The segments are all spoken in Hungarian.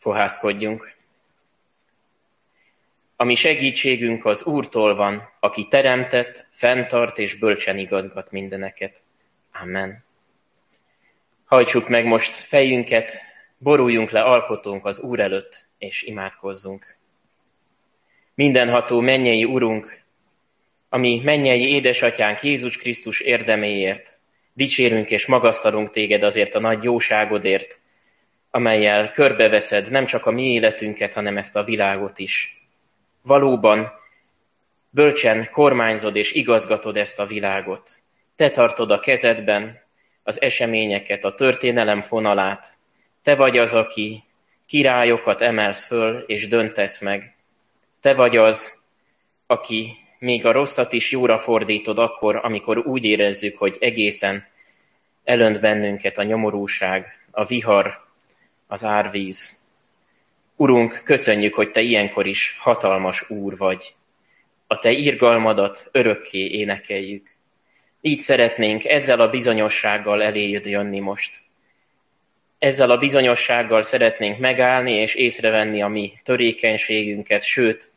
Fohászkodjunk. Ami segítségünk az Úrtól van, aki teremtett, fenntart és bölcsen igazgat mindeneket. Amen. Hajtsuk meg most fejünket, boruljunk le alkotunk az Úr előtt, és imádkozzunk. Mindenható mennyei Urunk, ami mennyei édesatyánk Jézus Krisztus érdeméért, dicsérünk és magasztalunk téged azért a nagy jóságodért, amelyel körbeveszed nem csak a mi életünket, hanem ezt a világot is. Valóban bölcsen kormányzod és igazgatod ezt a világot. Te tartod a kezedben az eseményeket, a történelem fonalát. Te vagy az, aki királyokat emelsz föl és döntesz meg. Te vagy az, aki még a rosszat is jóra fordítod akkor, amikor úgy érezzük, hogy egészen elönt bennünket a nyomorúság, a vihar, az árvíz. Urunk, köszönjük, hogy Te ilyenkor is hatalmas Úr vagy. A Te irgalmadat örökké énekeljük. Így szeretnénk ezzel a bizonyossággal eléjött jönni most. Ezzel a bizonyossággal szeretnénk megállni és észrevenni a mi törékenységünket, sőt,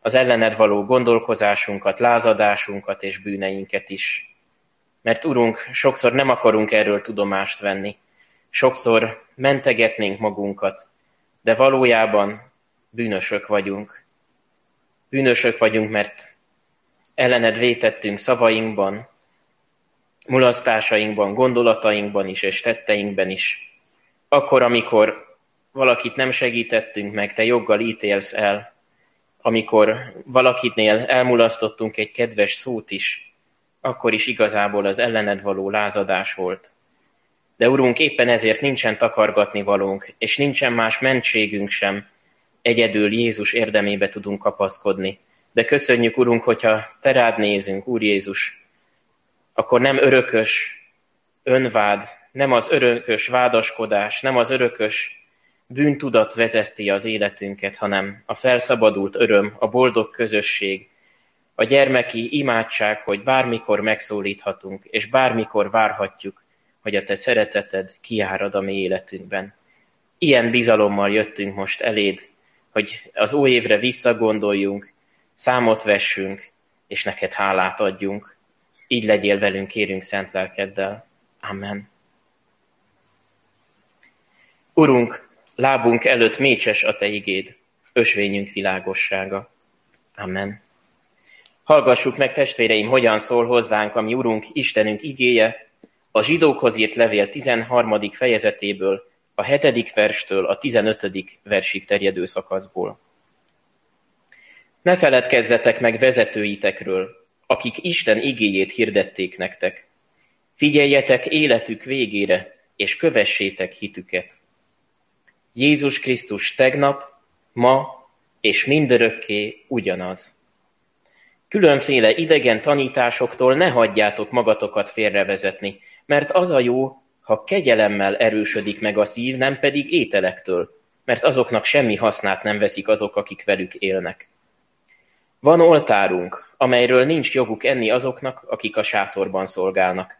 az ellened való gondolkozásunkat, lázadásunkat és bűneinket is. Mert Urunk, sokszor nem akarunk erről tudomást venni, Sokszor mentegetnénk magunkat, de valójában bűnösök vagyunk. Bűnösök vagyunk, mert ellened vétettünk szavainkban, mulasztásainkban, gondolatainkban is és tetteinkben is. Akkor, amikor valakit nem segítettünk meg, te joggal ítélsz el, amikor valakitnél elmulasztottunk egy kedves szót is, akkor is igazából az ellened való lázadás volt. De Urunk, éppen ezért nincsen takargatni valónk, és nincsen más mentségünk sem. Egyedül Jézus érdemébe tudunk kapaszkodni. De köszönjük, Urunk, hogyha Te rád nézünk, Úr Jézus, akkor nem örökös önvád, nem az örökös vádaskodás, nem az örökös bűntudat vezeti az életünket, hanem a felszabadult öröm, a boldog közösség, a gyermeki imádság, hogy bármikor megszólíthatunk, és bármikor várhatjuk, hogy a te szereteted kiárad a mi életünkben. Ilyen bizalommal jöttünk most eléd, hogy az új évre visszagondoljunk, számot vessünk, és neked hálát adjunk. Így legyél velünk, kérünk szent lelkeddel. Amen. Urunk, lábunk előtt mécses a Te igéd, ösvényünk világossága. Amen. Hallgassuk meg, testvéreim, hogyan szól hozzánk, ami Urunk, Istenünk igéje, a zsidókhoz írt levél 13. fejezetéből, a 7. verstől a 15. versig terjedő szakaszból. Ne feledkezzetek meg vezetőitekről, akik Isten igéjét hirdették nektek. Figyeljetek életük végére, és kövessétek hitüket. Jézus Krisztus tegnap, ma és mindörökké ugyanaz. Különféle idegen tanításoktól ne hagyjátok magatokat félrevezetni, mert az a jó, ha kegyelemmel erősödik meg a szív, nem pedig ételektől, mert azoknak semmi hasznát nem veszik azok, akik velük élnek. Van oltárunk, amelyről nincs joguk enni azoknak, akik a sátorban szolgálnak.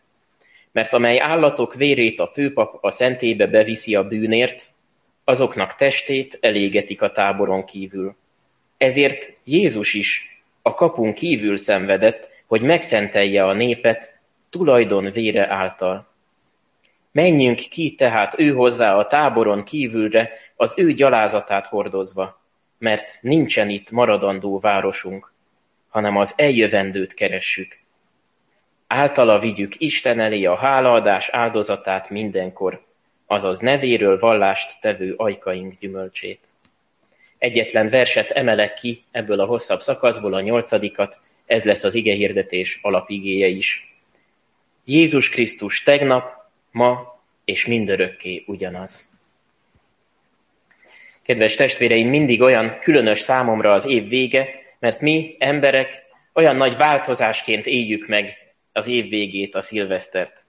Mert amely állatok vérét a főpap a szentébe beviszi a bűnért, azoknak testét elégetik a táboron kívül. Ezért Jézus is a kapun kívül szenvedett, hogy megszentelje a népet, tulajdon vére által. Menjünk ki tehát ő hozzá a táboron kívülre, az ő gyalázatát hordozva, mert nincsen itt maradandó városunk, hanem az eljövendőt keressük. Általa vigyük Isten elé a hálaadás áldozatát mindenkor, azaz nevéről vallást tevő ajkaink gyümölcsét. Egyetlen verset emelek ki ebből a hosszabb szakaszból, a nyolcadikat, ez lesz az igehirdetés alapigéje is. Jézus Krisztus tegnap, ma és mindörökké ugyanaz. Kedves testvéreim, mindig olyan különös számomra az év vége, mert mi, emberek, olyan nagy változásként éljük meg az év végét, a szilvesztert.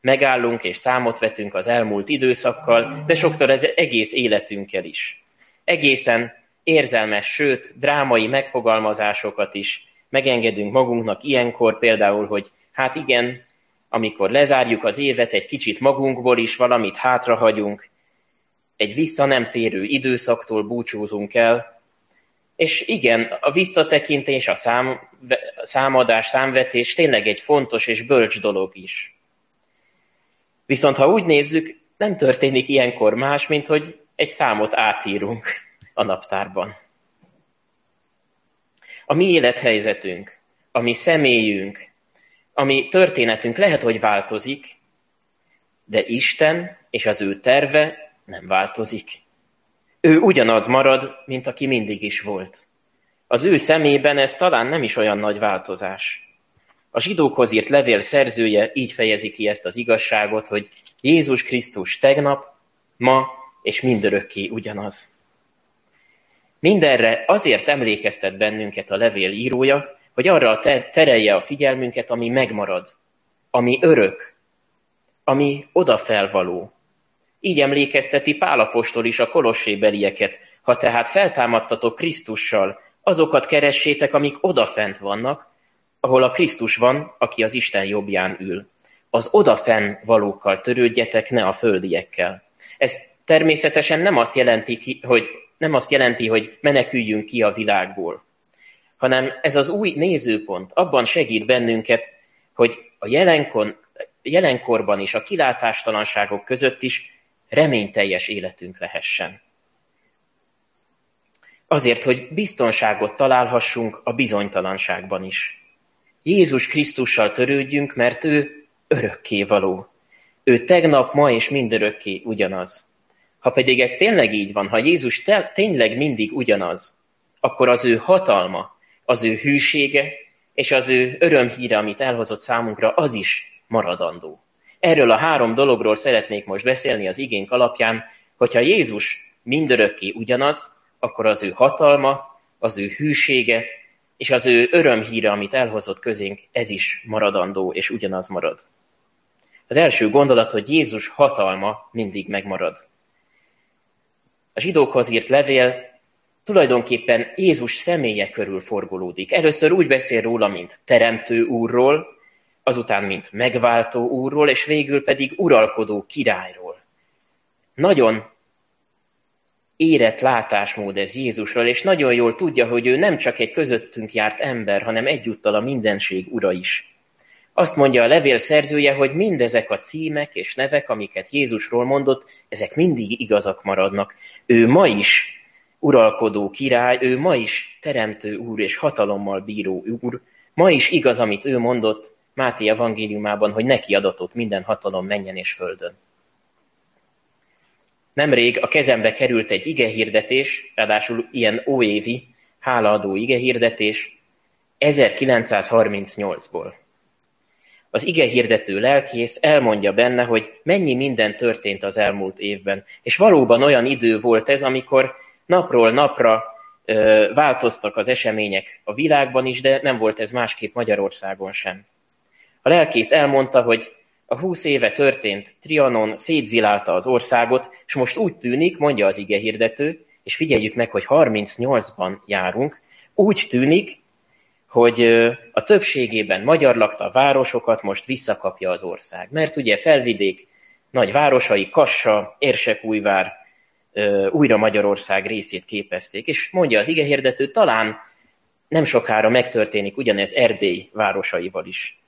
Megállunk és számot vetünk az elmúlt időszakkal, de sokszor ez egész életünkkel is. Egészen érzelmes, sőt, drámai megfogalmazásokat is megengedünk magunknak ilyenkor, például, hogy hát igen, amikor lezárjuk az évet, egy kicsit magunkból is valamit hátrahagyunk, egy vissza nem térő időszaktól búcsúzunk el, és igen, a visszatekintés, a szám, számadás, számvetés tényleg egy fontos és bölcs dolog is. Viszont ha úgy nézzük, nem történik ilyenkor más, mint hogy egy számot átírunk a naptárban. A mi élethelyzetünk, a mi személyünk, a mi történetünk lehet, hogy változik, de Isten és az ő terve nem változik. Ő ugyanaz marad, mint aki mindig is volt. Az ő szemében ez talán nem is olyan nagy változás. A zsidókhoz írt levél szerzője így fejezi ki ezt az igazságot, hogy Jézus Krisztus tegnap, ma és mindörökké ugyanaz. Mindenre azért emlékeztet bennünket a levél írója, hogy arra terelje a figyelmünket, ami megmarad, ami örök, ami odafelvaló. Így emlékezteti Pálapostól is a kolossébelieket, ha tehát feltámadtatok Krisztussal, azokat keressétek, amik odafent vannak, ahol a Krisztus van, aki az Isten jobbján ül. Az odafenn valókkal törődjetek, ne a földiekkel. Ez természetesen nem azt jelenti, hogy, nem azt jelenti, hogy meneküljünk ki a világból, hanem ez az új nézőpont abban segít bennünket, hogy a jelenkon, jelenkorban is, a kilátástalanságok között is reményteljes életünk lehessen. Azért, hogy biztonságot találhassunk a bizonytalanságban is. Jézus Krisztussal törődjünk, mert ő örökké való. Ő tegnap, ma és mindörökké ugyanaz. Ha pedig ez tényleg így van, ha Jézus te- tényleg mindig ugyanaz, akkor az ő hatalma, az ő hűsége és az ő örömhíre, amit elhozott számunkra, az is maradandó. Erről a három dologról szeretnék most beszélni az igénk alapján, hogyha Jézus mindörökké ugyanaz, akkor az ő hatalma, az ő hűsége és az ő örömhíre, amit elhozott közénk, ez is maradandó és ugyanaz marad. Az első gondolat, hogy Jézus hatalma mindig megmarad. A zsidókhoz írt levél tulajdonképpen Jézus személye körül forgolódik. Először úgy beszél róla, mint teremtő úrról, azután mint megváltó úrról, és végül pedig uralkodó királyról. Nagyon érett látásmód ez Jézusról, és nagyon jól tudja, hogy ő nem csak egy közöttünk járt ember, hanem egyúttal a mindenség ura is. Azt mondja a levél szerzője, hogy mindezek a címek és nevek, amiket Jézusról mondott, ezek mindig igazak maradnak. Ő ma is uralkodó király, ő ma is teremtő úr és hatalommal bíró úr, ma is igaz, amit ő mondott Máté evangéliumában, hogy neki adatott minden hatalom menjen és földön. Nemrég a kezembe került egy igehirdetés, ráadásul ilyen óévi, hálaadó igehirdetés, 1938-ból. Az igehirdető lelkész elmondja benne, hogy mennyi minden történt az elmúlt évben. És valóban olyan idő volt ez, amikor napról napra ö, változtak az események a világban is, de nem volt ez másképp Magyarországon sem. A lelkész elmondta, hogy a húsz éve történt Trianon szétzilálta az országot, és most úgy tűnik, mondja az ige hirdető, és figyeljük meg, hogy 38-ban járunk, úgy tűnik, hogy a többségében magyar lakta városokat most visszakapja az ország. Mert ugye felvidék nagy városai, Kassa, Érsekújvár, újra Magyarország részét képezték. És mondja az igehirdető, talán nem sokára megtörténik ugyanez Erdély városaival is.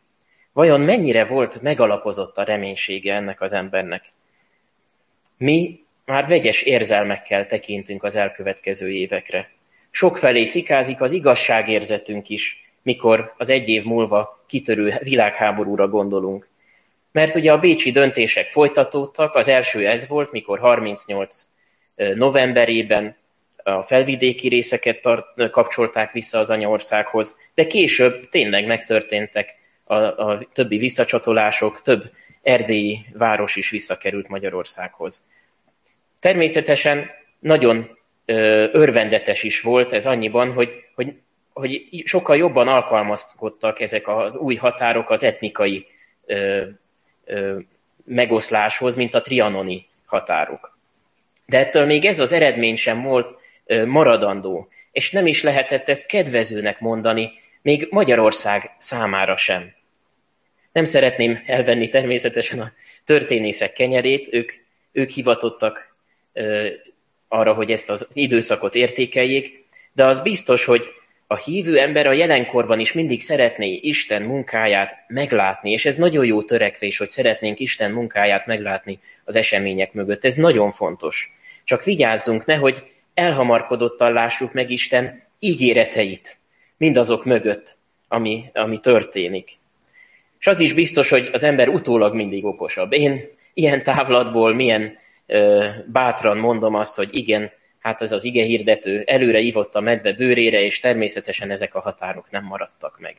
Vajon mennyire volt megalapozott a reménysége ennek az embernek? Mi már vegyes érzelmekkel tekintünk az elkövetkező évekre. Sokfelé cikázik az igazságérzetünk is, mikor az egy év múlva kitörő világháborúra gondolunk. Mert ugye a bécsi döntések folytatódtak, az első ez volt, mikor 38 novemberében a felvidéki részeket tart, kapcsolták vissza az anyaországhoz, de később tényleg megtörténtek a, a többi visszacsatolások, több erdélyi város is visszakerült Magyarországhoz. Természetesen nagyon ö, örvendetes is volt ez annyiban, hogy, hogy, hogy sokkal jobban alkalmazkodtak ezek az új határok az etnikai ö, ö, megoszláshoz, mint a trianoni határok. De ettől még ez az eredmény sem volt ö, maradandó, és nem is lehetett ezt kedvezőnek mondani, még Magyarország számára sem. Nem szeretném elvenni természetesen a történészek kenyerét, ők, ők hivatottak arra, hogy ezt az időszakot értékeljék, de az biztos, hogy a hívő ember a jelenkorban is mindig szeretné Isten munkáját meglátni, és ez nagyon jó törekvés, hogy szeretnénk Isten munkáját meglátni az események mögött. Ez nagyon fontos. Csak vigyázzunk, nehogy elhamarkodottan lássuk meg Isten ígéreteit mindazok mögött, ami, ami történik. És az is biztos, hogy az ember utólag mindig okosabb. Én ilyen távlatból milyen ö, bátran mondom azt, hogy igen, hát ez az ige hirdető előre ivott a medve bőrére, és természetesen ezek a határok nem maradtak meg.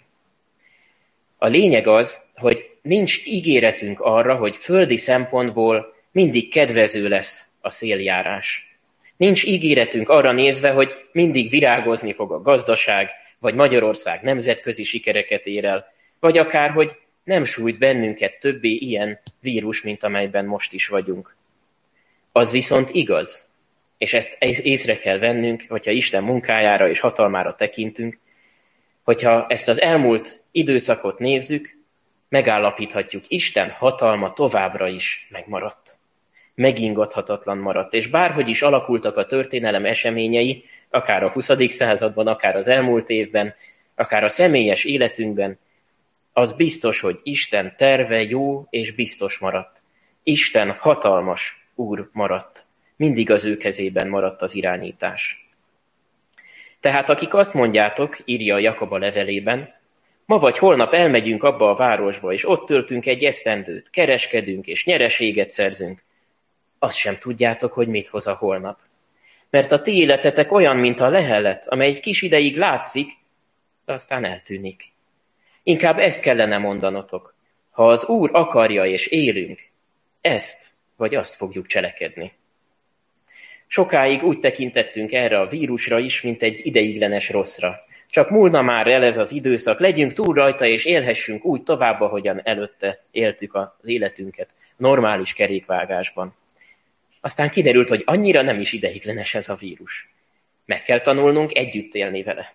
A lényeg az, hogy nincs ígéretünk arra, hogy földi szempontból mindig kedvező lesz a széljárás. Nincs ígéretünk arra nézve, hogy mindig virágozni fog a gazdaság, vagy Magyarország nemzetközi sikereket ér el, vagy akár, hogy nem sújt bennünket többé ilyen vírus, mint amelyben most is vagyunk. Az viszont igaz, és ezt észre kell vennünk, hogyha Isten munkájára és hatalmára tekintünk, hogyha ezt az elmúlt időszakot nézzük, megállapíthatjuk, Isten hatalma továbbra is megmaradt. Megingathatatlan maradt, és bárhogy is alakultak a történelem eseményei, akár a 20. században, akár az elmúlt évben, akár a személyes életünkben, az biztos, hogy Isten terve jó és biztos maradt. Isten hatalmas úr maradt. Mindig az ő kezében maradt az irányítás. Tehát akik azt mondjátok, írja Jakab a levelében, ma vagy holnap elmegyünk abba a városba, és ott töltünk egy esztendőt, kereskedünk és nyereséget szerzünk, azt sem tudjátok, hogy mit hoz a holnap. Mert a ti életetek olyan, mint a lehelet, amely egy kis ideig látszik, de aztán eltűnik. Inkább ezt kellene mondanotok. Ha az Úr akarja és élünk, ezt vagy azt fogjuk cselekedni. Sokáig úgy tekintettünk erre a vírusra is, mint egy ideiglenes rosszra. Csak múlna már el ez az időszak, legyünk túl rajta, és élhessünk úgy tovább, ahogyan előtte éltük az életünket, normális kerékvágásban. Aztán kiderült, hogy annyira nem is ideiglenes ez a vírus. Meg kell tanulnunk együtt élni vele.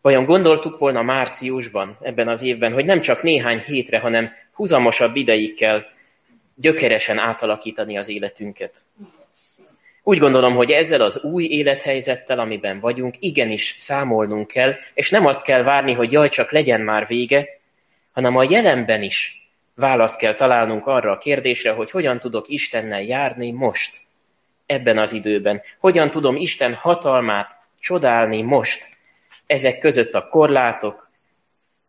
Vajon gondoltuk volna márciusban, ebben az évben, hogy nem csak néhány hétre, hanem huzamosabb ideig kell gyökeresen átalakítani az életünket? Úgy gondolom, hogy ezzel az új élethelyzettel, amiben vagyunk, igenis számolnunk kell, és nem azt kell várni, hogy jaj, csak legyen már vége, hanem a jelenben is választ kell találnunk arra a kérdésre, hogy hogyan tudok Istennel járni most, ebben az időben. Hogyan tudom Isten hatalmát csodálni most, ezek között a korlátok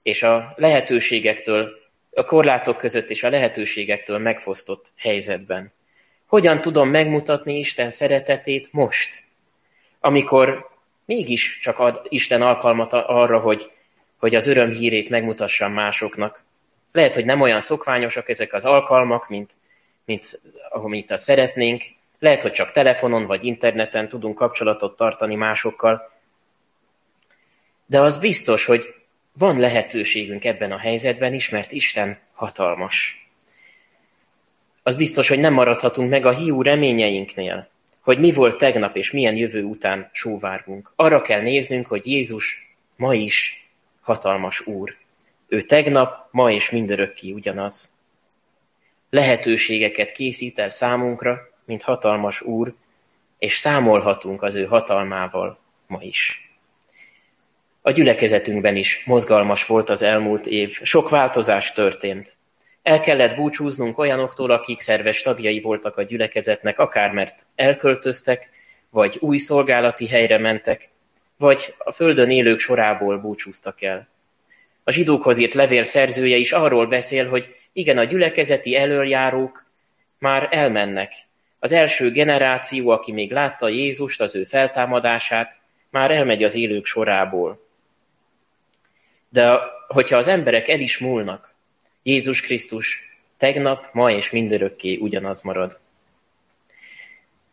és a lehetőségektől, a korlátok között és a lehetőségektől megfosztott helyzetben. Hogyan tudom megmutatni Isten szeretetét most, amikor mégis csak ad Isten alkalmat arra, hogy, hogy az öröm hírét megmutassam másoknak. Lehet, hogy nem olyan szokványosak ezek az alkalmak, mint, mint amit azt szeretnénk. Lehet, hogy csak telefonon vagy interneten tudunk kapcsolatot tartani másokkal, de az biztos, hogy van lehetőségünk ebben a helyzetben is, mert Isten hatalmas. Az biztos, hogy nem maradhatunk meg a hiú reményeinknél, hogy mi volt tegnap és milyen jövő után sóvárgunk. Arra kell néznünk, hogy Jézus ma is hatalmas Úr. Ő tegnap, ma és mindörökké ugyanaz. Lehetőségeket készít el számunkra, mint hatalmas Úr, és számolhatunk az ő hatalmával ma is. A gyülekezetünkben is mozgalmas volt az elmúlt év, sok változás történt. El kellett búcsúznunk olyanoktól, akik szerves tagjai voltak a gyülekezetnek, akár mert elköltöztek, vagy új szolgálati helyre mentek, vagy a földön élők sorából búcsúztak el. A zsidókhoz írt levél szerzője is arról beszél, hogy igen, a gyülekezeti elöljárók már elmennek. Az első generáció, aki még látta Jézust, az ő feltámadását, már elmegy az élők sorából. De hogyha az emberek el is múlnak, Jézus Krisztus tegnap, ma és mindörökké ugyanaz marad.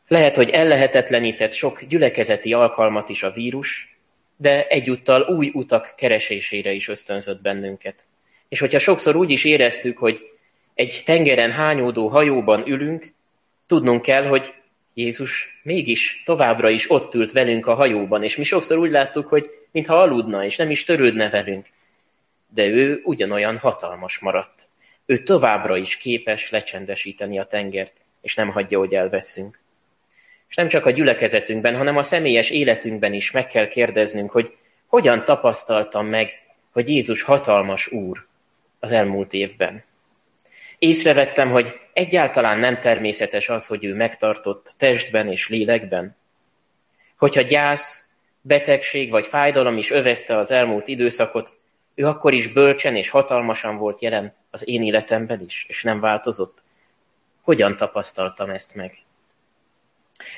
Lehet, hogy ellehetetlenített sok gyülekezeti alkalmat is a vírus, de egyúttal új utak keresésére is ösztönzött bennünket. És hogyha sokszor úgy is éreztük, hogy egy tengeren hányódó hajóban ülünk, tudnunk kell, hogy Jézus mégis továbbra is ott ült velünk a hajóban, és mi sokszor úgy láttuk, hogy mintha aludna, és nem is törődne velünk. De ő ugyanolyan hatalmas maradt. Ő továbbra is képes lecsendesíteni a tengert, és nem hagyja, hogy elveszünk. És nem csak a gyülekezetünkben, hanem a személyes életünkben is meg kell kérdeznünk, hogy hogyan tapasztaltam meg, hogy Jézus hatalmas úr az elmúlt évben. Észrevettem, hogy egyáltalán nem természetes az, hogy ő megtartott testben és lélekben. Hogyha gyász, betegség vagy fájdalom is övezte az elmúlt időszakot, ő akkor is bölcsen és hatalmasan volt jelen az én életemben is, és nem változott. Hogyan tapasztaltam ezt meg?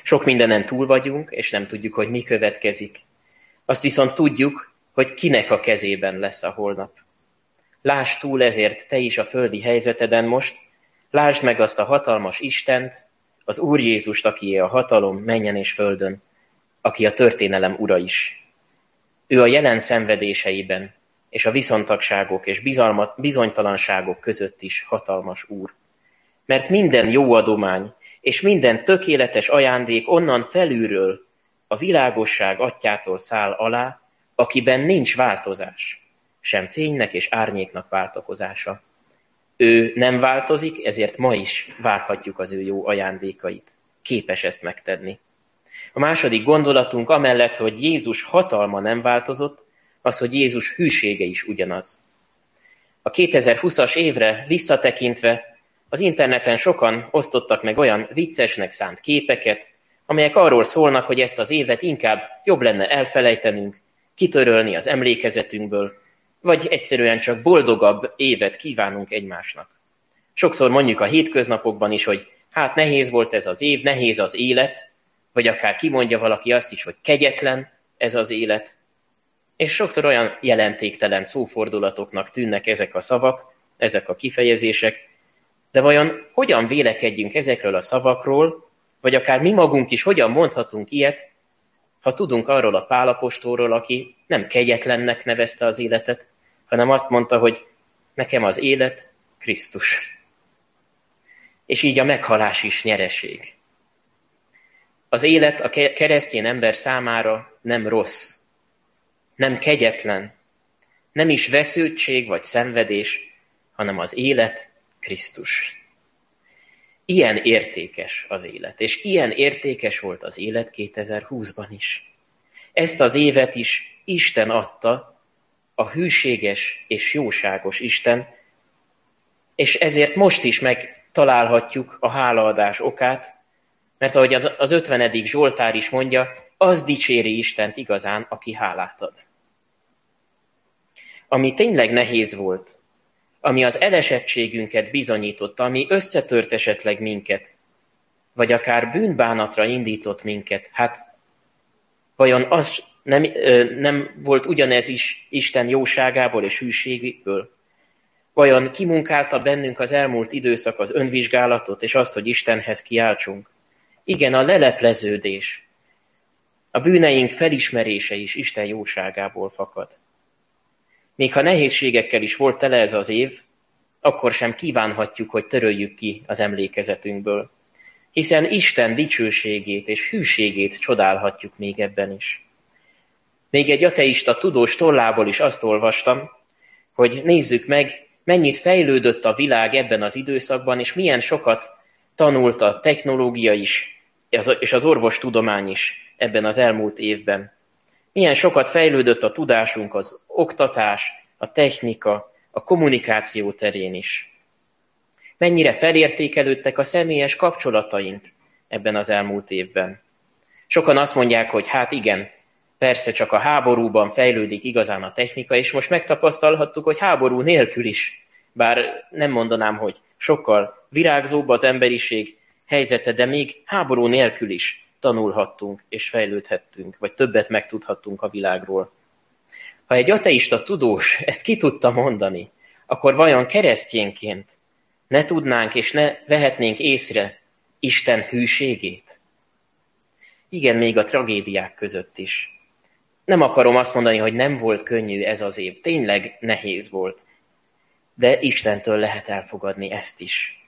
Sok mindenen túl vagyunk, és nem tudjuk, hogy mi következik. Azt viszont tudjuk, hogy kinek a kezében lesz a holnap. Lásd túl ezért te is a földi helyzeteden most, lásd meg azt a hatalmas Istent, az Úr Jézust, akié a hatalom menjen és földön, aki a történelem ura is. Ő a jelen szenvedéseiben, és a viszontagságok és bizonytalanságok között is hatalmas úr. Mert minden jó adomány és minden tökéletes ajándék onnan felülről, a világosság atyától száll alá, akiben nincs változás, sem fénynek és árnyéknak váltakozása. Ő nem változik, ezért ma is várhatjuk az ő jó ajándékait. Képes ezt megtenni. A második gondolatunk amellett, hogy Jézus hatalma nem változott, az, hogy Jézus hűsége is ugyanaz. A 2020-as évre visszatekintve az interneten sokan osztottak meg olyan viccesnek szánt képeket, amelyek arról szólnak, hogy ezt az évet inkább jobb lenne elfelejtenünk, kitörölni az emlékezetünkből, vagy egyszerűen csak boldogabb évet kívánunk egymásnak. Sokszor mondjuk a hétköznapokban is, hogy hát nehéz volt ez az év, nehéz az élet, vagy akár kimondja valaki azt is, hogy kegyetlen ez az élet, és sokszor olyan jelentéktelen szófordulatoknak tűnnek ezek a szavak, ezek a kifejezések, de vajon hogyan vélekedjünk ezekről a szavakról, vagy akár mi magunk is hogyan mondhatunk ilyet, ha tudunk arról a pálapostórról, aki nem kegyetlennek nevezte az életet, hanem azt mondta, hogy nekem az élet Krisztus. És így a meghalás is nyereség. Az élet a keresztény ember számára nem rossz, nem kegyetlen, nem is vesződtség vagy szenvedés, hanem az élet Krisztus. Ilyen értékes az élet, és ilyen értékes volt az élet 2020-ban is. Ezt az évet is Isten adta, a hűséges és jóságos Isten, és ezért most is megtalálhatjuk a hálaadás okát, mert ahogy az 50. Zsoltár is mondja, az dicséri Istent igazán, aki hálát ad. Ami tényleg nehéz volt, ami az elesettségünket bizonyította, ami összetört esetleg minket, vagy akár bűnbánatra indított minket, hát vajon az nem, nem volt ugyanez is Isten jóságából és hűségéből? Vajon kimunkálta bennünk az elmúlt időszak az önvizsgálatot, és azt, hogy Istenhez kiáltsunk? Igen, a lelepleződés, a bűneink felismerése is Isten jóságából fakad. Még ha nehézségekkel is volt tele ez az év, akkor sem kívánhatjuk, hogy töröljük ki az emlékezetünkből, hiszen Isten dicsőségét és hűségét csodálhatjuk még ebben is. Még egy ateista tudós tollából is azt olvastam, hogy nézzük meg, mennyit fejlődött a világ ebben az időszakban, és milyen sokat tanult a technológia is, és az orvostudomány is ebben az elmúlt évben. Milyen sokat fejlődött a tudásunk az oktatás, a technika, a kommunikáció terén is. Mennyire felértékelődtek a személyes kapcsolataink ebben az elmúlt évben. Sokan azt mondják, hogy hát igen, persze csak a háborúban fejlődik igazán a technika, és most megtapasztalhattuk, hogy háború nélkül is, bár nem mondanám, hogy sokkal virágzóbb az emberiség helyzete, de még háború nélkül is tanulhattunk és fejlődhettünk, vagy többet megtudhattunk a világról. Ha egy ateista tudós ezt ki tudta mondani, akkor vajon keresztjénként ne tudnánk és ne vehetnénk észre Isten hűségét? Igen, még a tragédiák között is. Nem akarom azt mondani, hogy nem volt könnyű ez az év. Tényleg nehéz volt. De Istentől lehet elfogadni ezt is.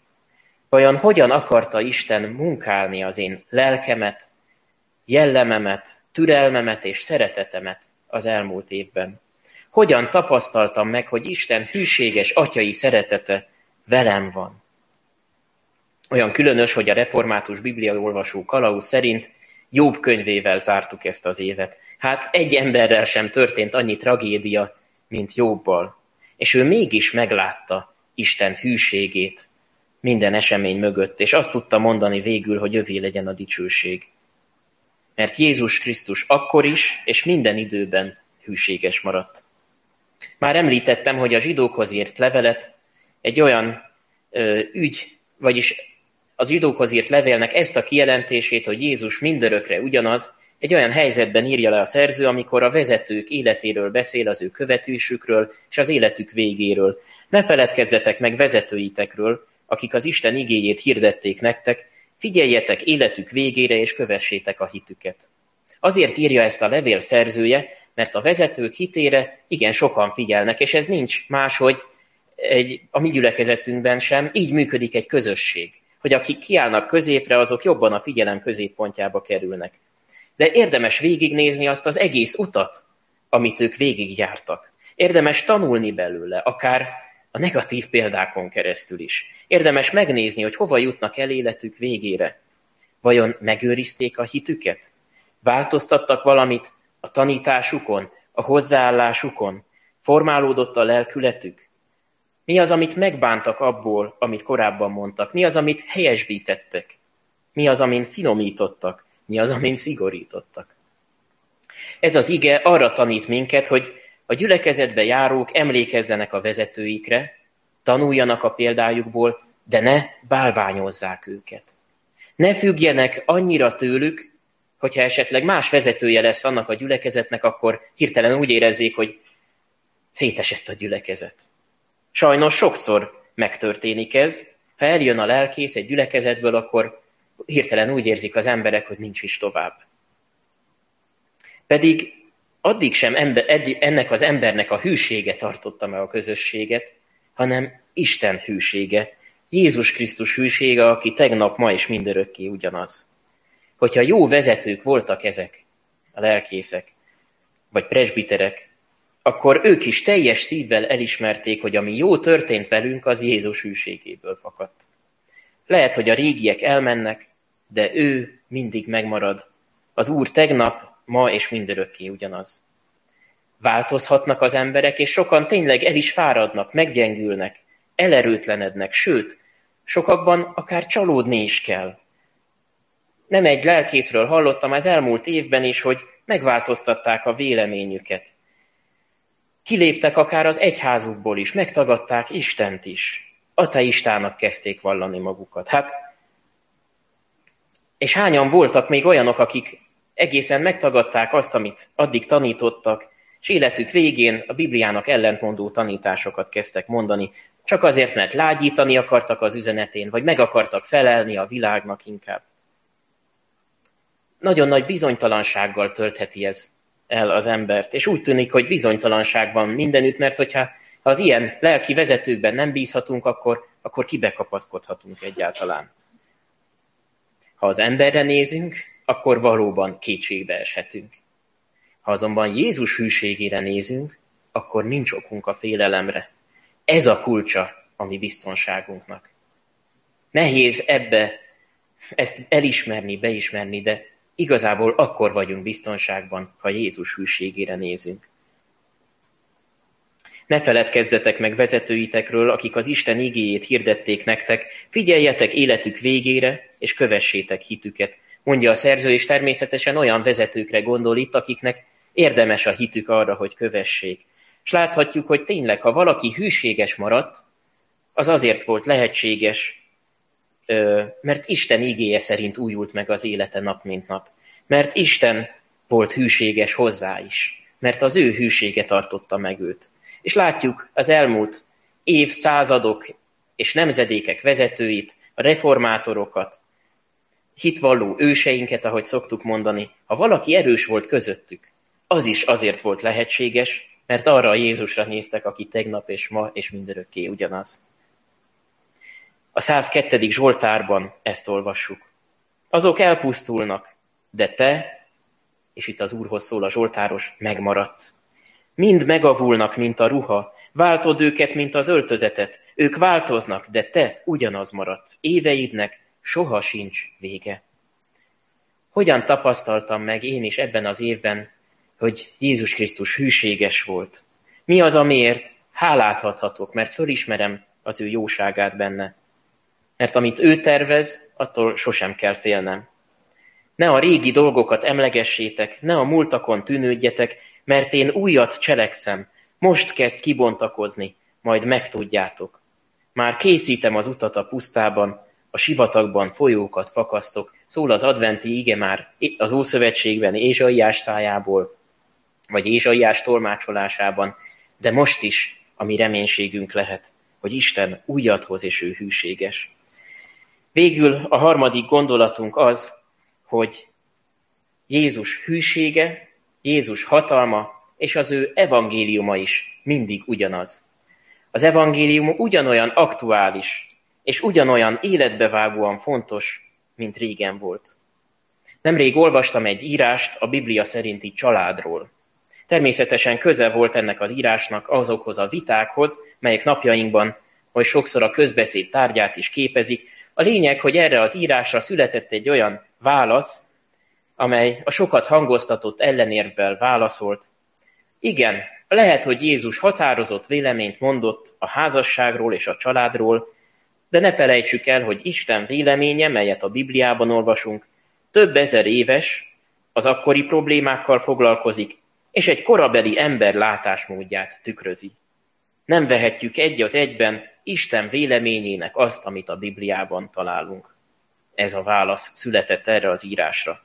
Vajon hogyan akarta Isten munkálni az én lelkemet, jellememet, türelmemet és szeretetemet az elmúlt évben? Hogyan tapasztaltam meg, hogy Isten hűséges atyai szeretete velem van? Olyan különös, hogy a református bibliaolvasó Kalauz szerint Jobb könyvével zártuk ezt az évet. Hát egy emberrel sem történt annyi tragédia, mint Jobbal. És ő mégis meglátta Isten hűségét minden esemény mögött, és azt tudta mondani végül, hogy övé legyen a dicsőség. Mert Jézus Krisztus akkor is, és minden időben hűséges maradt. Már említettem, hogy a zsidókhoz írt levelet egy olyan ö, ügy, vagyis az zsidókhoz írt levélnek ezt a kijelentését, hogy Jézus mindörökre ugyanaz, egy olyan helyzetben írja le a szerző, amikor a vezetők életéről beszél, az ő követésükről és az életük végéről. Ne feledkezzetek meg vezetőitekről, akik az Isten igéjét hirdették nektek, figyeljetek életük végére és kövessétek a hitüket. Azért írja ezt a levél szerzője, mert a vezetők hitére igen sokan figyelnek, és ez nincs máshogy egy, a mi gyülekezetünkben sem, így működik egy közösség hogy akik kiállnak középre, azok jobban a figyelem középpontjába kerülnek. De érdemes végignézni azt az egész utat, amit ők végigjártak. Érdemes tanulni belőle, akár a negatív példákon keresztül is. Érdemes megnézni, hogy hova jutnak el életük végére. Vajon megőrizték a hitüket? Változtattak valamit a tanításukon, a hozzáállásukon? Formálódott a lelkületük? Mi az, amit megbántak abból, amit korábban mondtak? Mi az, amit helyesbítettek? Mi az, amin finomítottak? Mi az, amin szigorítottak? Ez az ige arra tanít minket, hogy a gyülekezetbe járók emlékezzenek a vezetőikre, tanuljanak a példájukból, de ne bálványozzák őket. Ne függjenek annyira tőlük, hogyha esetleg más vezetője lesz annak a gyülekezetnek, akkor hirtelen úgy érezzék, hogy szétesett a gyülekezet. Sajnos sokszor megtörténik ez. Ha eljön a lelkész egy gyülekezetből, akkor hirtelen úgy érzik az emberek, hogy nincs is tovább. Pedig addig sem ennek az embernek a hűsége tartotta meg a közösséget, hanem Isten hűsége, Jézus Krisztus hűsége, aki tegnap, ma és mindörökké ugyanaz. Hogyha jó vezetők voltak ezek, a lelkészek, vagy presbiterek, akkor ők is teljes szívvel elismerték, hogy ami jó történt velünk, az Jézus hűségéből fakadt. Lehet, hogy a régiek elmennek, de ő mindig megmarad. Az Úr tegnap, ma és mindörökké ugyanaz. Változhatnak az emberek, és sokan tényleg el is fáradnak, meggyengülnek, elerőtlenednek, sőt, sokakban akár csalódni is kell. Nem egy lelkészről hallottam az elmúlt évben is, hogy megváltoztatták a véleményüket. Kiléptek akár az egyházukból is, megtagadták Istent is. Ateistának kezdték vallani magukat. Hát, és hányan voltak még olyanok, akik egészen megtagadták azt, amit addig tanítottak, és életük végén a Bibliának ellentmondó tanításokat kezdtek mondani, csak azért, mert lágyítani akartak az üzenetén, vagy meg akartak felelni a világnak inkább. Nagyon nagy bizonytalansággal töltheti ez el az embert. És úgy tűnik, hogy bizonytalanság van mindenütt, mert hogyha ha az ilyen lelki vezetőkben nem bízhatunk, akkor, akkor kibekapaszkodhatunk egyáltalán. Ha az emberre nézünk, akkor valóban kétségbe eshetünk. Ha azonban Jézus hűségére nézünk, akkor nincs okunk a félelemre. Ez a kulcsa a mi biztonságunknak. Nehéz ebbe ezt elismerni, beismerni, de Igazából akkor vagyunk biztonságban, ha Jézus hűségére nézünk. Ne feledkezzetek meg vezetőitekről, akik az Isten igéjét hirdették nektek, figyeljetek életük végére, és kövessétek hitüket, mondja a szerző, és természetesen olyan vezetőkre gondol itt, akiknek érdemes a hitük arra, hogy kövessék. És láthatjuk, hogy tényleg, ha valaki hűséges maradt, az azért volt lehetséges, mert Isten igéje szerint újult meg az élete nap mint nap. Mert Isten volt hűséges hozzá is, mert az ő hűsége tartotta meg őt. És látjuk az elmúlt évszázadok és nemzedékek vezetőit, a reformátorokat, hitvalló őseinket, ahogy szoktuk mondani, ha valaki erős volt közöttük, az is azért volt lehetséges, mert arra a Jézusra néztek, aki tegnap és ma és mindörökké ugyanaz. A 102. Zsoltárban ezt olvassuk. Azok elpusztulnak, de te, és itt az Úrhoz szól a Zsoltáros, megmaradsz. Mind megavulnak, mint a ruha, váltod őket, mint az öltözetet. Ők változnak, de te ugyanaz maradsz. Éveidnek soha sincs vége. Hogyan tapasztaltam meg én is ebben az évben, hogy Jézus Krisztus hűséges volt? Mi az, amiért hálát adhatok, mert fölismerem az ő jóságát benne. Mert amit ő tervez, attól sosem kell félnem. Ne a régi dolgokat emlegessétek, ne a múltakon tűnődjetek, mert én újat cselekszem, most kezd kibontakozni, majd megtudjátok. Már készítem az utat a pusztában, a sivatagban folyókat fakasztok, szól az adventi ige már az Ószövetségben Ézsaiás szájából, vagy Ézsaiás tolmácsolásában, de most is a mi reménységünk lehet, hogy Isten újat hoz, és ő hűséges. Végül a harmadik gondolatunk az, hogy Jézus hűsége, Jézus hatalma és az ő evangéliuma is mindig ugyanaz. Az evangélium ugyanolyan aktuális, és ugyanolyan életbevágóan fontos, mint régen volt. Nemrég olvastam egy írást a Biblia szerinti családról. Természetesen közel volt ennek az írásnak azokhoz a vitákhoz, melyek napjainkban, hogy sokszor a közbeszéd tárgyát is képezik. A lényeg, hogy erre az írásra született egy olyan válasz, amely a sokat hangoztatott ellenérvvel válaszolt. Igen, lehet, hogy Jézus határozott véleményt mondott a házasságról és a családról, de ne felejtsük el, hogy Isten véleménye, melyet a Bibliában olvasunk, több ezer éves, az akkori problémákkal foglalkozik, és egy korabeli ember látásmódját tükrözi. Nem vehetjük egy az egyben Isten véleményének azt, amit a Bibliában találunk. Ez a válasz született erre az írásra.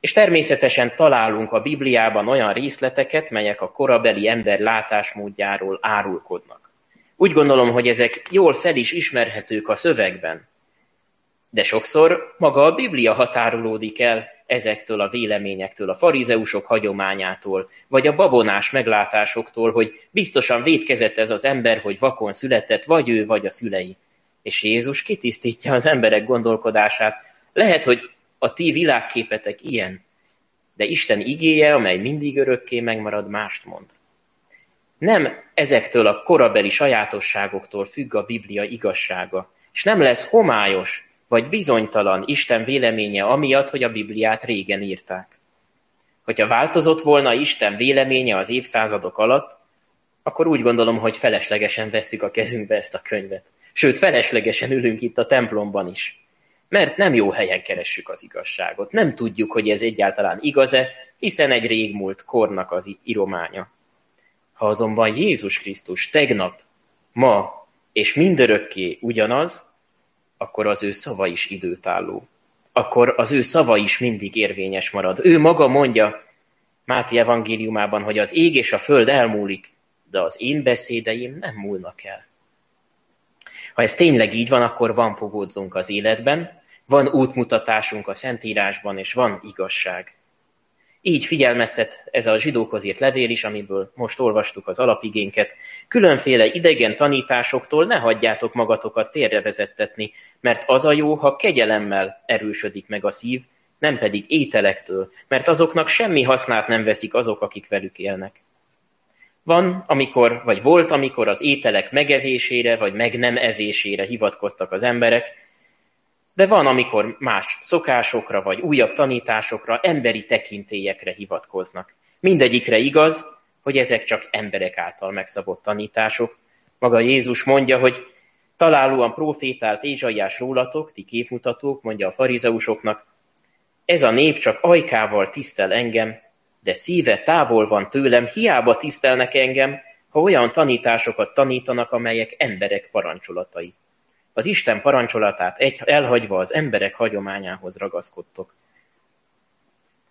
És természetesen találunk a Bibliában olyan részleteket, melyek a korabeli ember látásmódjáról árulkodnak. Úgy gondolom, hogy ezek jól fel is ismerhetők a szövegben. De sokszor maga a Biblia határolódik el ezektől a véleményektől, a farizeusok hagyományától, vagy a babonás meglátásoktól, hogy biztosan védkezett ez az ember, hogy vakon született, vagy ő, vagy a szülei. És Jézus kitisztítja az emberek gondolkodását. Lehet, hogy a ti világképetek ilyen, de Isten igéje, amely mindig örökké megmarad, mást mond. Nem ezektől a korabeli sajátosságoktól függ a Biblia igazsága, és nem lesz homályos, vagy bizonytalan Isten véleménye amiatt, hogy a Bibliát régen írták. Hogyha változott volna Isten véleménye az évszázadok alatt, akkor úgy gondolom, hogy feleslegesen vesszük a kezünkbe ezt a könyvet. Sőt, feleslegesen ülünk itt a templomban is. Mert nem jó helyen keressük az igazságot. Nem tudjuk, hogy ez egyáltalán igaz-e, hiszen egy régmúlt kornak az irománya. Ha azonban Jézus Krisztus tegnap, ma és mindörökké ugyanaz, akkor az ő szava is időtálló. Akkor az ő szava is mindig érvényes marad. Ő maga mondja Máti evangéliumában, hogy az ég és a föld elmúlik, de az én beszédeim nem múlnak el. Ha ez tényleg így van, akkor van fogódzunk az életben, van útmutatásunk a Szentírásban, és van igazság. Így figyelmeztet ez a zsidókhoz írt levél is, amiből most olvastuk az alapigénket. Különféle idegen tanításoktól ne hagyjátok magatokat félrevezettetni, mert az a jó, ha kegyelemmel erősödik meg a szív, nem pedig ételektől, mert azoknak semmi hasznát nem veszik azok, akik velük élnek. Van, amikor, vagy volt, amikor az ételek megevésére, vagy meg nem evésére hivatkoztak az emberek, de van, amikor más szokásokra vagy újabb tanításokra, emberi tekintélyekre hivatkoznak. Mindegyikre igaz, hogy ezek csak emberek által megszabott tanítások. Maga Jézus mondja, hogy találóan profétált Ézsaiás rólatok, ti képmutatók, mondja a farizeusoknak, ez a nép csak ajkával tisztel engem, de szíve távol van tőlem, hiába tisztelnek engem, ha olyan tanításokat tanítanak, amelyek emberek parancsolatai az Isten parancsolatát egy, elhagyva az emberek hagyományához ragaszkodtok.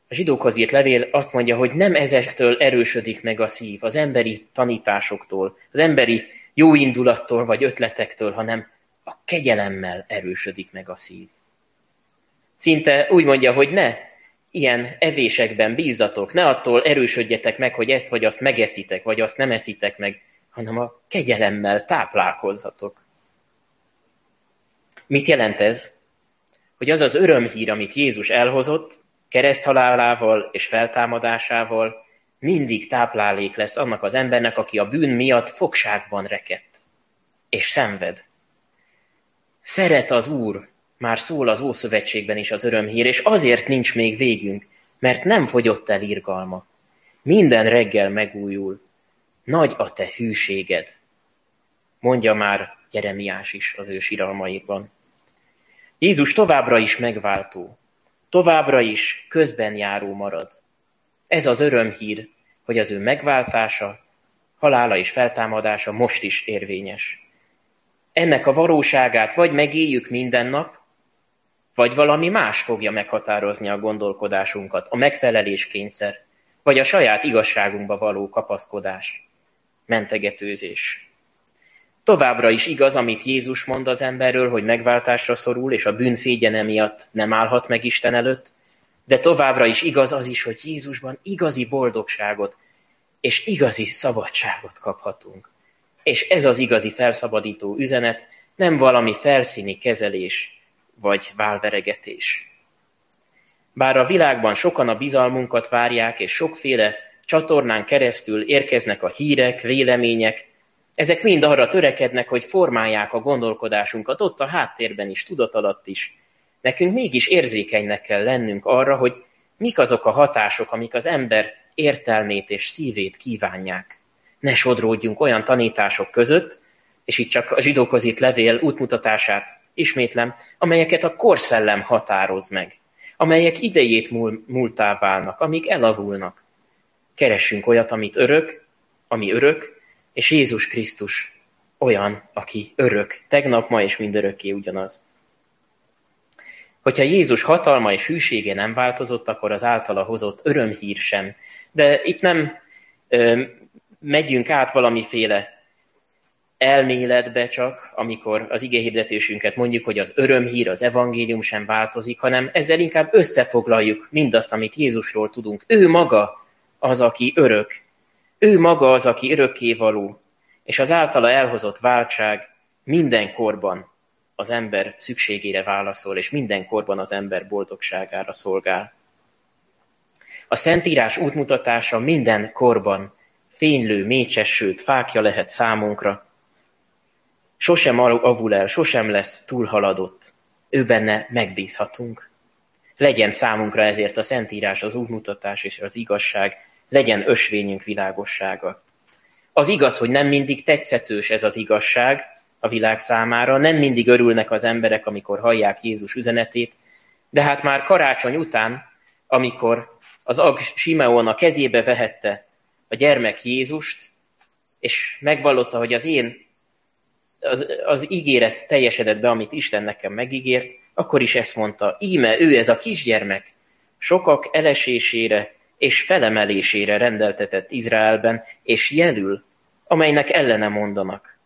A zsidókhoz írt levél azt mondja, hogy nem ezektől erősödik meg a szív, az emberi tanításoktól, az emberi jó indulattól vagy ötletektől, hanem a kegyelemmel erősödik meg a szív. Szinte úgy mondja, hogy ne ilyen evésekben bízzatok, ne attól erősödjetek meg, hogy ezt vagy azt megeszitek, vagy azt nem eszitek meg, hanem a kegyelemmel táplálkozzatok. Mit jelent ez? Hogy az az örömhír, amit Jézus elhozott, kereszthalálával és feltámadásával mindig táplálék lesz annak az embernek, aki a bűn miatt fogságban rekedt és szenved. Szeret az Úr, már szól az Ószövetségben is az örömhír, és azért nincs még végünk, mert nem fogyott el irgalma. Minden reggel megújul. Nagy a te hűséged. Mondja már Jeremiás is az ő síralmaiban. Jézus továbbra is megváltó, továbbra is közben járó marad. Ez az örömhír, hogy az ő megváltása, halála és feltámadása most is érvényes. Ennek a valóságát vagy megéljük minden nap, vagy valami más fogja meghatározni a gondolkodásunkat, a megfelelés kényszer, vagy a saját igazságunkba való kapaszkodás, mentegetőzés. Továbbra is igaz, amit Jézus mond az emberről, hogy megváltásra szorul, és a bűn szégyene miatt nem állhat meg Isten előtt, de továbbra is igaz az is, hogy Jézusban igazi boldogságot és igazi szabadságot kaphatunk. És ez az igazi felszabadító üzenet, nem valami felszíni kezelés vagy válveregetés. Bár a világban sokan a bizalmunkat várják, és sokféle csatornán keresztül érkeznek a hírek, vélemények, ezek mind arra törekednek, hogy formálják a gondolkodásunkat ott a háttérben is, tudat alatt is. Nekünk mégis érzékenynek kell lennünk arra, hogy mik azok a hatások, amik az ember értelmét és szívét kívánják. Ne sodródjunk olyan tanítások között, és itt csak a zsidókhoz itt levél útmutatását ismétlem, amelyeket a korszellem határoz meg, amelyek idejét múl, múltá válnak, amik elavulnak. Keressünk olyat, amit örök, ami örök, és Jézus Krisztus olyan, aki örök, tegnap, ma és mindörökké ugyanaz. Hogyha Jézus hatalma és hűsége nem változott, akkor az általa hozott örömhír sem. De itt nem ö, megyünk át valamiféle elméletbe csak, amikor az igéhirdetésünket mondjuk, hogy az örömhír, az evangélium sem változik, hanem ezzel inkább összefoglaljuk mindazt, amit Jézusról tudunk. Ő maga az, aki örök. Ő maga az, aki örökkévaló, és az általa elhozott váltság minden korban az ember szükségére válaszol, és minden korban az ember boldogságára szolgál. A Szentírás útmutatása minden korban fénylő, mécses, sőt fákja lehet számunkra, Sosem avul el, sosem lesz túlhaladott. Ő benne megbízhatunk. Legyen számunkra ezért a Szentírás, az útmutatás és az igazság, legyen ösvényünk világossága. Az igaz, hogy nem mindig tetszetős ez az igazság a világ számára, nem mindig örülnek az emberek, amikor hallják Jézus üzenetét, de hát már karácsony után, amikor az Ag Simeon a kezébe vehette a gyermek Jézust, és megvallotta, hogy az én az, az ígéret teljesedett be, amit Isten nekem megígért, akkor is ezt mondta, íme ő ez a kisgyermek, sokak elesésére és felemelésére rendeltetett Izraelben, és jelül, amelynek ellene mondanak.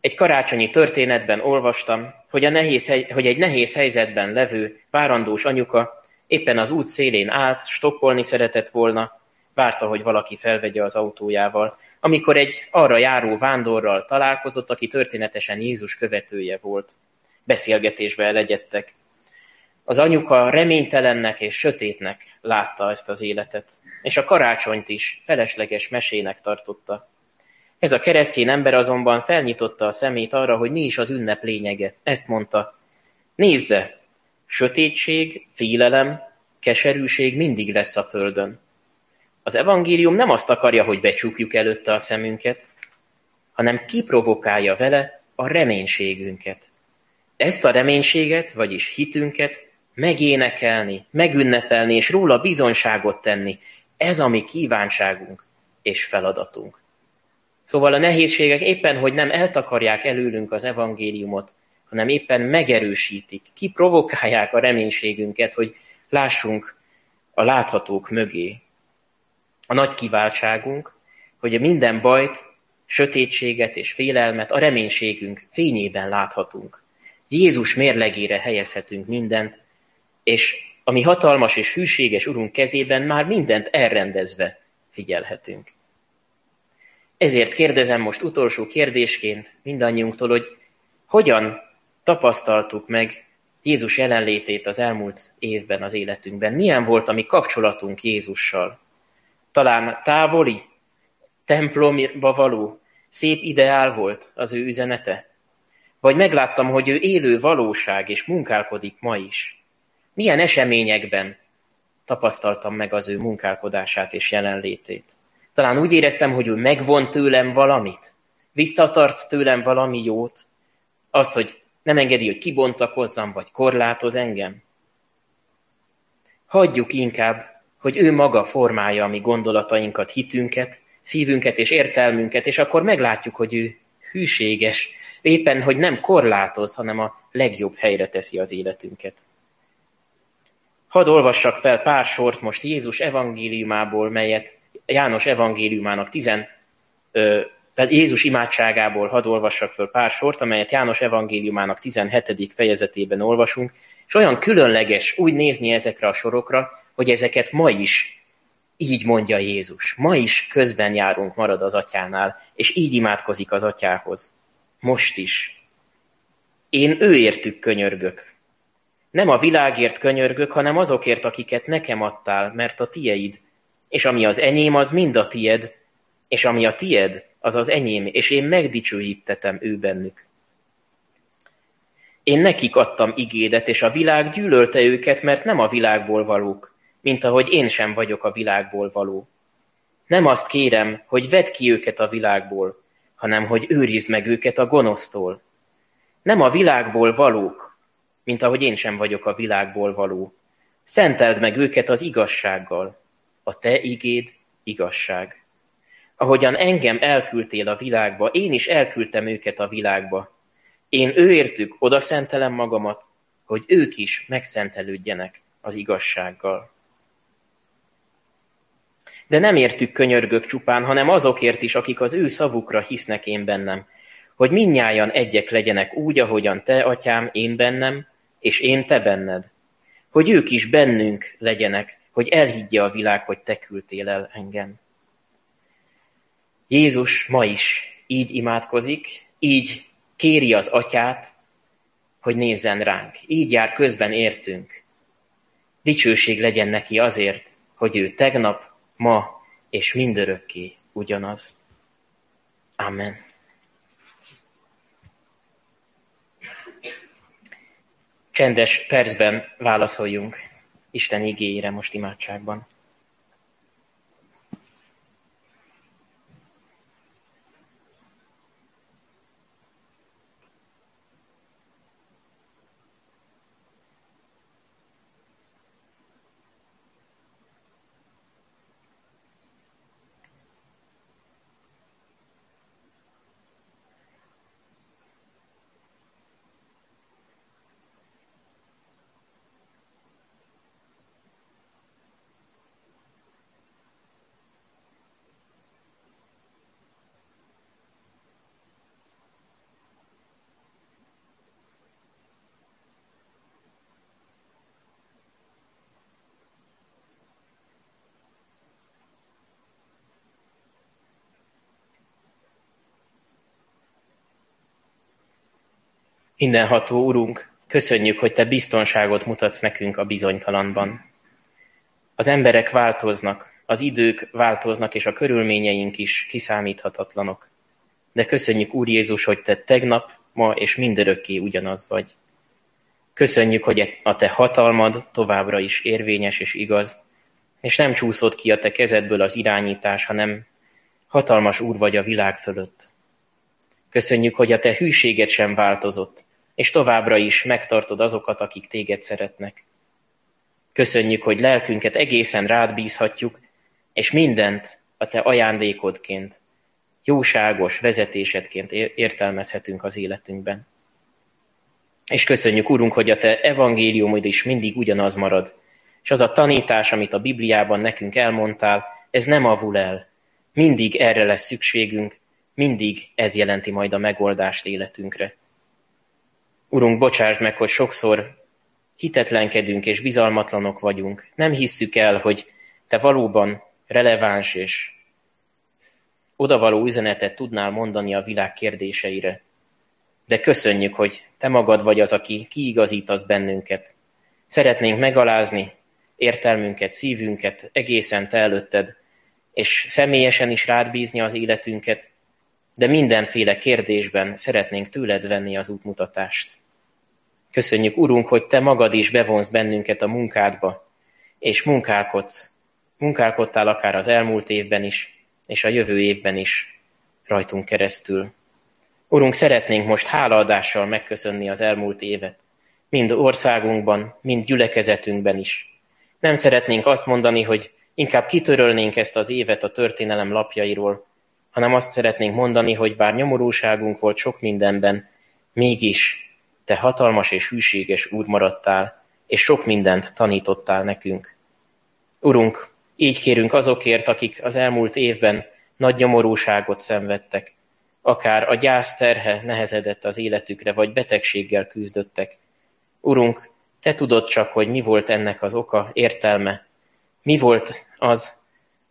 Egy karácsonyi történetben olvastam, hogy, a nehéz, hogy egy nehéz helyzetben levő, várandós anyuka éppen az út szélén állt, stoppolini szeretett volna, várta, hogy valaki felvegye az autójával, amikor egy arra járó vándorral találkozott, aki történetesen Jézus követője volt. Beszélgetésbe elegyedtek. Az anyuka reménytelennek és sötétnek látta ezt az életet, és a karácsonyt is felesleges mesének tartotta. Ez a keresztény ember azonban felnyitotta a szemét arra, hogy mi is az ünnep lényege. Ezt mondta, nézze, sötétség, félelem, keserűség mindig lesz a földön. Az evangélium nem azt akarja, hogy becsukjuk előtte a szemünket, hanem kiprovokálja vele a reménységünket. Ezt a reménységet, vagyis hitünket megénekelni, megünnepelni és róla bizonyságot tenni, ez a mi kívánságunk és feladatunk. Szóval a nehézségek éppen, hogy nem eltakarják előlünk az evangéliumot, hanem éppen megerősítik, kiprovokálják a reménységünket, hogy lássunk a láthatók mögé, a nagy kiváltságunk, hogy minden bajt, sötétséget és félelmet a reménységünk fényében láthatunk. Jézus mérlegére helyezhetünk mindent, és a mi hatalmas és hűséges Urunk kezében már mindent elrendezve figyelhetünk. Ezért kérdezem most utolsó kérdésként mindannyiunktól, hogy hogyan tapasztaltuk meg Jézus jelenlétét az elmúlt évben az életünkben? Milyen volt a mi kapcsolatunk Jézussal? Talán távoli, templomba való, szép ideál volt az ő üzenete? Vagy megláttam, hogy ő élő valóság, és munkálkodik ma is. Milyen eseményekben tapasztaltam meg az ő munkálkodását és jelenlétét. Talán úgy éreztem, hogy ő megvon tőlem valamit, visszatart tőlem valami jót, azt, hogy nem engedi, hogy kibontakozzam, vagy korlátoz engem. Hagyjuk inkább, hogy ő maga formálja a mi gondolatainkat, hitünket, szívünket és értelmünket, és akkor meglátjuk, hogy ő hűséges, éppen, hogy nem korlátoz, hanem a legjobb helyre teszi az életünket. Hadd olvassak fel pár sort most Jézus evangéliumából, melyet János evangéliumának tizen, ö, tehát Jézus imádságából hadd olvassak föl pár sort, amelyet János evangéliumának 17. fejezetében olvasunk, és olyan különleges úgy nézni ezekre a sorokra, hogy ezeket ma is így mondja Jézus. Ma is közben járunk, marad az atyánál, és így imádkozik az atyához. Most is. Én őértük könyörgök. Nem a világért könyörgök, hanem azokért, akiket nekem adtál, mert a tieid. És ami az enyém, az mind a tied, és ami a tied, az az enyém, és én megdicsőítetem ő bennük. Én nekik adtam igédet, és a világ gyűlölte őket, mert nem a világból valók, mint ahogy én sem vagyok a világból való. Nem azt kérem, hogy vedd ki őket a világból, hanem hogy őrizd meg őket a gonosztól. Nem a világból valók, mint ahogy én sem vagyok a világból való. Szenteld meg őket az igazsággal. A te igéd igazság. Ahogyan engem elküldtél a világba, én is elküldtem őket a világba. Én őértük oda szentelem magamat, hogy ők is megszentelődjenek az igazsággal. De nem értük könyörgök csupán, hanem azokért is, akik az ő szavukra hisznek én bennem, hogy minnyájan egyek legyenek úgy, ahogyan te, atyám, én bennem, és én te benned. Hogy ők is bennünk legyenek, hogy elhiggye a világ, hogy te küldtél el engem. Jézus ma is így imádkozik, így kéri az atyát, hogy nézzen ránk. Így jár közben értünk. Dicsőség legyen neki azért, hogy ő tegnap, ma és mindörökké ugyanaz. Amen. Csendes percben válaszoljunk Isten igéjére most imádságban. Mindenható Urunk, köszönjük, hogy Te biztonságot mutatsz nekünk a bizonytalanban. Az emberek változnak, az idők változnak, és a körülményeink is kiszámíthatatlanok. De köszönjük, Úr Jézus, hogy Te tegnap, ma és mindörökké ugyanaz vagy. Köszönjük, hogy a Te hatalmad továbbra is érvényes és igaz, és nem csúszott ki a Te kezedből az irányítás, hanem hatalmas Úr vagy a világ fölött. Köszönjük, hogy a Te hűséged sem változott, és továbbra is megtartod azokat, akik téged szeretnek. Köszönjük, hogy lelkünket egészen rád bízhatjuk, és mindent a te ajándékodként, jóságos vezetésedként értelmezhetünk az életünkben. És köszönjük, Urunk, hogy a te evangéliumod is mindig ugyanaz marad, és az a tanítás, amit a Bibliában nekünk elmondtál, ez nem avul el. Mindig erre lesz szükségünk, mindig ez jelenti majd a megoldást életünkre. Urunk, bocsáss meg, hogy sokszor hitetlenkedünk és bizalmatlanok vagyunk. Nem hisszük el, hogy Te valóban releváns és odavaló üzenetet tudnál mondani a világ kérdéseire. De köszönjük, hogy Te magad vagy az, aki kiigazítasz bennünket. Szeretnénk megalázni értelmünket, szívünket egészen Te előtted, és személyesen is rád bízni az életünket, de mindenféle kérdésben szeretnénk tőled venni az útmutatást. Köszönjük, Urunk, hogy Te magad is bevonsz bennünket a munkádba, és munkálkodsz. Munkálkodtál akár az elmúlt évben is, és a jövő évben is rajtunk keresztül. Urunk, szeretnénk most hálaadással megköszönni az elmúlt évet, mind országunkban, mind gyülekezetünkben is. Nem szeretnénk azt mondani, hogy inkább kitörölnénk ezt az évet a történelem lapjairól, hanem azt szeretnénk mondani, hogy bár nyomorúságunk volt sok mindenben, mégis te hatalmas és hűséges Úr maradtál, és sok mindent tanítottál nekünk. Urunk, így kérünk azokért, akik az elmúlt évben nagy nyomorúságot szenvedtek, akár a gyász terhe nehezedett az életükre, vagy betegséggel küzdöttek. Urunk, te tudod csak, hogy mi volt ennek az oka, értelme, mi volt az,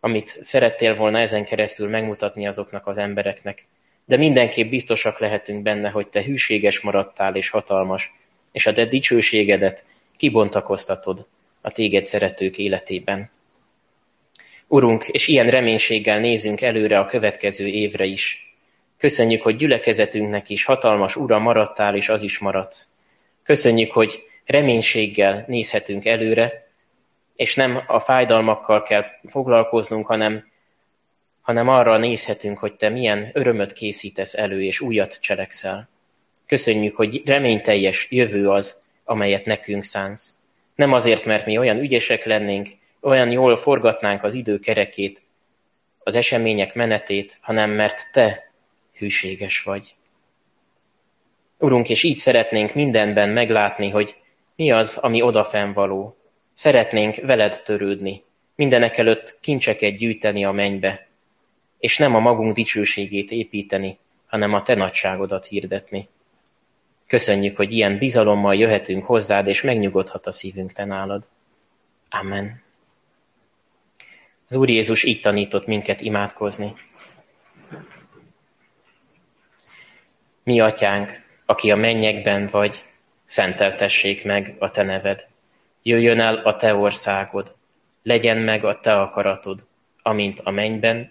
amit szerettél volna ezen keresztül megmutatni azoknak az embereknek. De mindenképp biztosak lehetünk benne, hogy te hűséges maradtál és hatalmas, és a te dicsőségedet kibontakoztatod a téged szeretők életében. Urunk, és ilyen reménységgel nézünk előre a következő évre is. Köszönjük, hogy gyülekezetünknek is hatalmas ura maradtál, és az is maradsz. Köszönjük, hogy reménységgel nézhetünk előre, és nem a fájdalmakkal kell foglalkoznunk, hanem, hanem arra nézhetünk, hogy te milyen örömöt készítesz elő, és újat cselekszel. Köszönjük, hogy reményteljes jövő az, amelyet nekünk szánsz. Nem azért, mert mi olyan ügyesek lennénk, olyan jól forgatnánk az idő kerekét, az események menetét, hanem mert te hűséges vagy. Urunk, és így szeretnénk mindenben meglátni, hogy mi az, ami odafenn való, Szeretnénk veled törődni, mindenek előtt kincseket gyűjteni a mennybe, és nem a magunk dicsőségét építeni, hanem a te nagyságodat hirdetni. Köszönjük, hogy ilyen bizalommal jöhetünk hozzád, és megnyugodhat a szívünk te nálad. Amen. Az Úr Jézus így tanított minket imádkozni. Mi, atyánk, aki a mennyekben vagy, szenteltessék meg a te neved. Jöjjön el a te országod, legyen meg a te akaratod, amint a mennyben,